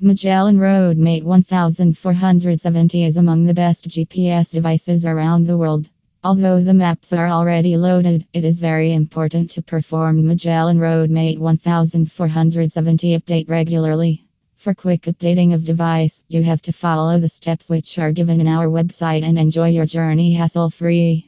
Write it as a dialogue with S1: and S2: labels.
S1: Magellan Roadmate 1470 is among the best GPS devices around the world. Although the maps are already loaded, it is very important to perform Magellan Roadmate 1470 update regularly. For quick updating of device, you have to follow the steps which are given in our website and enjoy your journey hassle free.